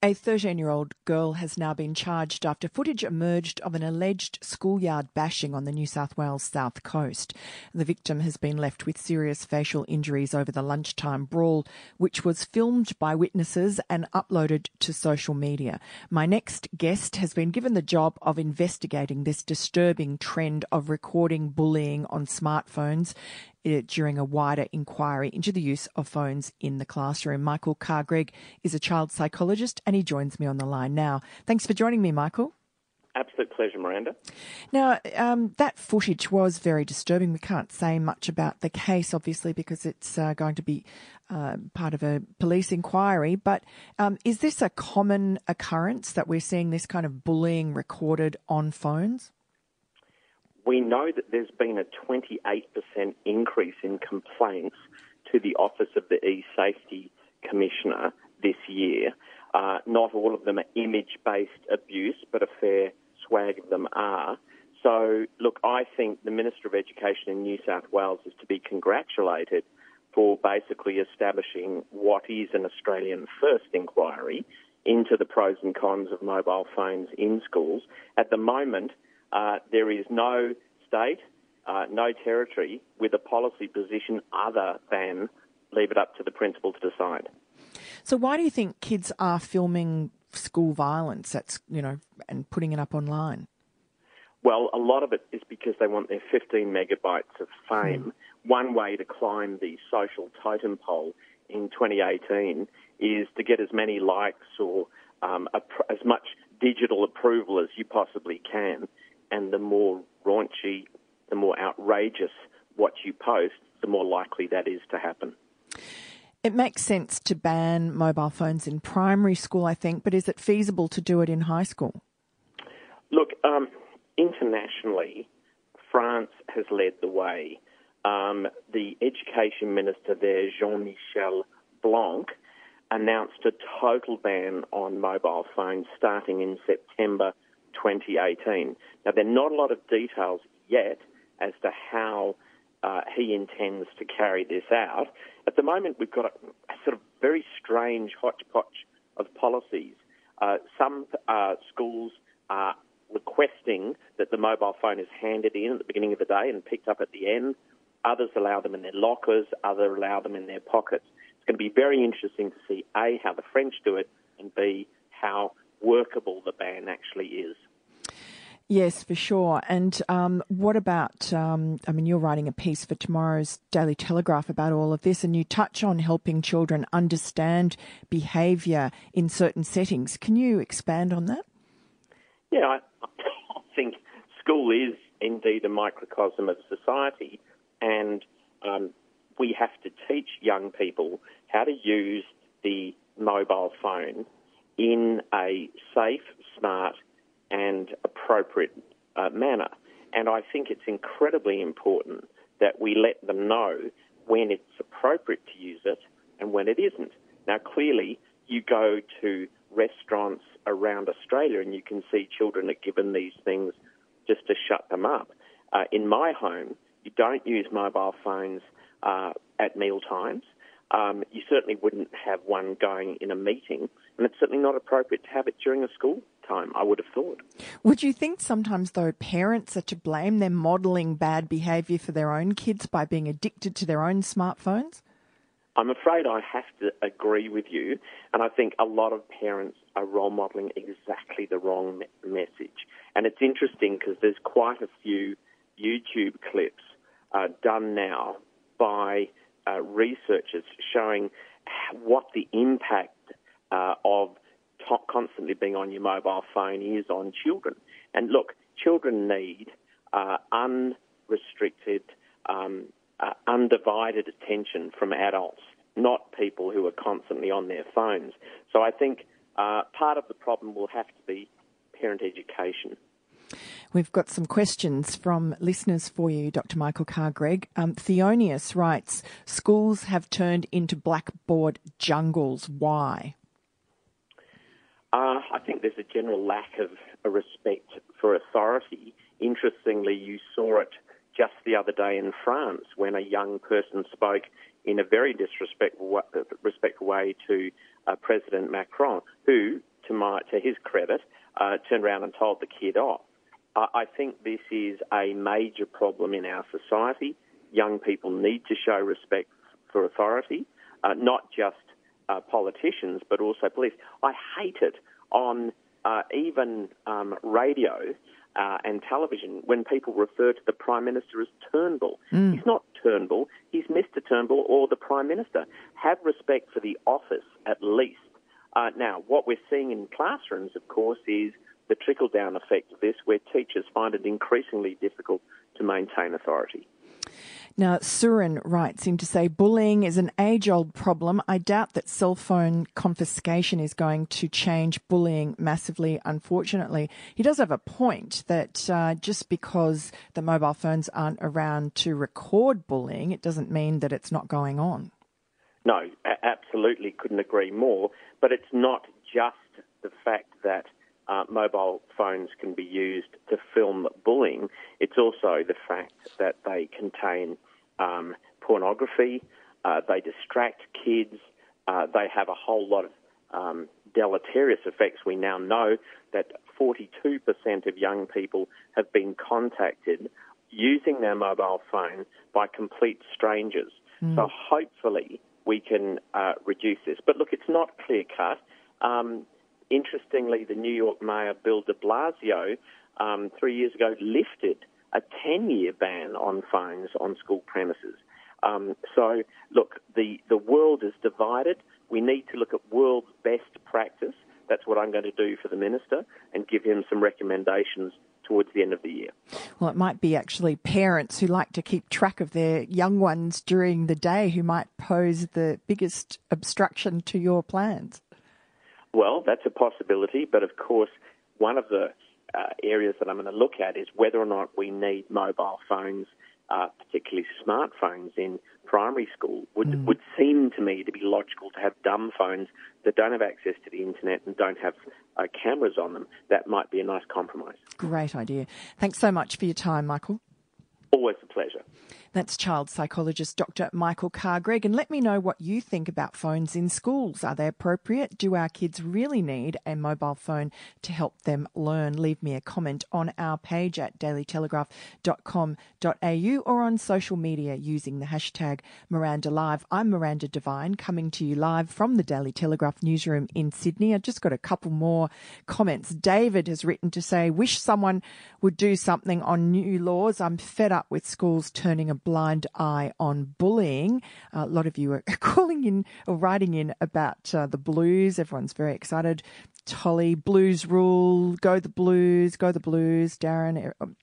A 13 year old girl has now been charged after footage emerged of an alleged schoolyard bashing on the New South Wales south coast. The victim has been left with serious facial injuries over the lunchtime brawl, which was filmed by witnesses and uploaded to social media. My next guest has been given the job of investigating this disturbing trend of recording bullying on smartphones during a wider inquiry into the use of phones in the classroom. Michael Carr-Gregg is a child psychologist and he joins me on the line now. Thanks for joining me, Michael. Absolute pleasure, Miranda. Now, um, that footage was very disturbing. We can't say much about the case, obviously, because it's uh, going to be uh, part of a police inquiry. But um, is this a common occurrence that we're seeing this kind of bullying recorded on phones? We know that there's been a 28% increase in complaints to the Office of the E-Safety Commissioner this year. Uh, not all of them are image-based abuse, but a fair swag of them are. So, look, I think the Minister of Education in New South Wales is to be congratulated for basically establishing what is an Australian first inquiry into the pros and cons of mobile phones in schools. At the moment, uh, there is no state, uh, no territory with a policy position other than leave it up to the principal to decide. So, why do you think kids are filming school violence? That's you know, and putting it up online. Well, a lot of it is because they want their 15 megabytes of fame. Mm. One way to climb the social totem pole in 2018 is to get as many likes or um, as much digital approval as you possibly can and the more raunchy, the more outrageous what you post, the more likely that is to happen. It makes sense to ban mobile phones in primary school, I think, but is it feasible to do it in high school? Look, um, internationally, France has led the way. Um, the education minister there, Jean Michel Blanquer, announced a total ban on mobile phones starting in September 2018. Now, there are not a lot of details yet as to how uh, he intends to carry this out. At the moment, we've got a, sort of very strange hodgepodge of policies. Uh, some uh, schools are requesting that the mobile phone is handed in at the beginning of the day and picked up at the end. Others allow them in their lockers, others allow them in their pockets. It's going to be very interesting to see A, how the French do it, and B, how workable the ban actually is. Yes, for sure. And um, what about? Um, I mean, you're writing a piece for tomorrow's Daily Telegraph about all of this, and you touch on helping children understand behaviour in certain settings. Can you expand on that? Yeah, I, I think school is indeed a microcosm of society, and um, we have to teach young people how to use the mobile phone in a safe, smart, appropriate uh, manner. And I think it's incredibly important that we let them know when it's appropriate to use it and when it isn't. Now, clearly, you go to restaurants around Australia and you can see children are given these things just to shut them up. Uh, in my home, you don't use mobile phones uh, at meal times. Um, you certainly wouldn't have one going in a meeting, and it's certainly not appropriate to have it during a school time, I would have thought. Would you think sometimes, though, parents are to blame? They're modelling bad behaviour for their own kids by being addicted to their own smartphones? I'm afraid I have to agree with you, and I think a lot of parents are role modelling exactly the wrong me- message. And it's interesting because there's quite a few YouTube clips uh, done now by uh, researchers showing what the impact uh, of constantly being on your mobile phone is on children. And look, children need uh, unrestricted, um, uh, undivided attention from adults, not people who are constantly on their phones. So I think uh, part of the problem will have to be parent education. We've got some questions from listeners for you, Dr. Michael Carr-Gregg. Um, Theonius writes, schools have turned into blackboard jungles. Why? Uh, I think there's a general lack of a respect for authority. Interestingly, you saw it just the other day in France when a young person spoke in a very disrespectful respectful way to uh, President Macron, who my to his credit, uh, turned around and told the kid off. I think this is a major problem in our society. Young people need to show respect for authority, uh, not just uh, politicians, but also police. I hate it on uh, even um, radio uh, and television when people refer to the Prime Minister as Turnbull. Mm. He's not Turnbull, he's Mr. Turnbull or the Prime Minister. Have respect for the office at least. Uh, now, what we're seeing in classrooms, of course, is the trickle down effect of this, where teachers find it increasingly difficult to maintain authority. Now, Surin writes in to say bullying is an age old problem. I doubt that cell phone confiscation is going to change bullying massively, unfortunately. He does have a point that uh, just because the mobile phones aren't around to record bullying, it doesn't mean that it's not going on. No, absolutely couldn't agree more. But it's not just the fact that uh, mobile phones can be used to film bullying. It's also the fact that they contain um, pornography, uh, they distract kids, uh, they have a whole lot of um, deleterious effects. We now know that 42% of young people have been contacted using their mobile phone by complete strangers. Mm. So hopefully we can uh, reduce this. But look, it's not clear cut. Um, interestingly, the New York Mayor Bill de Blasio um, three years ago lifted a 10 year ban on phones on school premises. Um, so, look, the, the world is divided. We need to look at world's best practice. That's what I'm going to do for the minister and give him some recommendations towards the end of the year. Well, it might be actually parents who like to keep track of their young ones during the day who might pose the biggest obstruction to your plans. Well, that's a possibility, but of course, one of the uh, areas that I'm going to look at is whether or not we need mobile phones, uh, particularly smartphones, in primary school. Would mm. would seem to me to be logical to have dumb phones that don't have access to the internet and don't have uh, cameras on them. That might be a nice compromise. Great idea. Thanks so much for your time, Michael. Always a pleasure. That's child psychologist Dr. Michael Carr-Gregg, and let me know what you think about phones in schools. Are they appropriate? Do our kids really need a mobile phone to help them learn? Leave me a comment on our page at dailytelegraph.com.au or on social media using the hashtag Miranda Live. I'm Miranda Devine coming to you live from the Daily Telegraph newsroom in Sydney. I've just got a couple more comments. David has written to say, wish someone would do something on new laws. I'm fed up with schools turning a blind eye on bullying. A lot of you are calling in or writing in about uh, the blues. Everyone's very excited. Tolly, blues rule, go the blues, go the blues. Darren, er, um,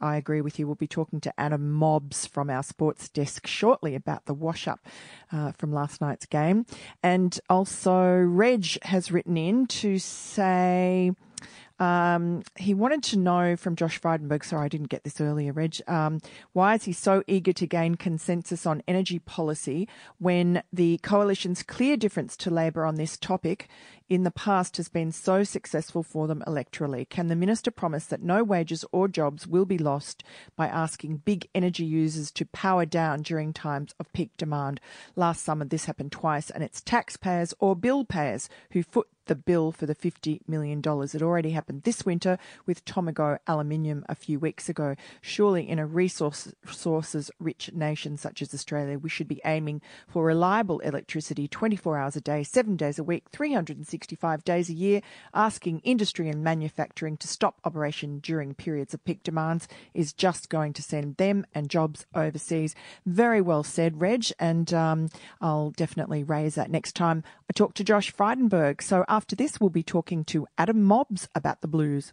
I agree with you. We'll be talking to Adam Mobbs from our sports desk shortly about the wash up uh, from last night's game. And also, Reg has written in to say, um, he wanted to know from Josh Frydenberg, sorry, I didn't get this earlier, Reg, um, why is he so eager to gain consensus on energy policy when the coalition's clear difference to Labor on this topic in the past has been so successful for them electorally? Can the minister promise that no wages or jobs will be lost by asking big energy users to power down during times of peak demand? Last summer, this happened twice, and it's taxpayers or bill payers who foot the bill for the $50 million. It already happened this winter with Tomago aluminium a few weeks ago. Surely, in a resources rich nation such as Australia, we should be aiming for reliable electricity 24 hours a day, seven days a week, 365 days a year. Asking industry and manufacturing to stop operation during periods of peak demands is just going to send them and jobs overseas. Very well said, Reg, and um, I'll definitely raise that next time I talk to Josh Frydenberg. So after this, we'll be talking to Adam Mobbs about the blues.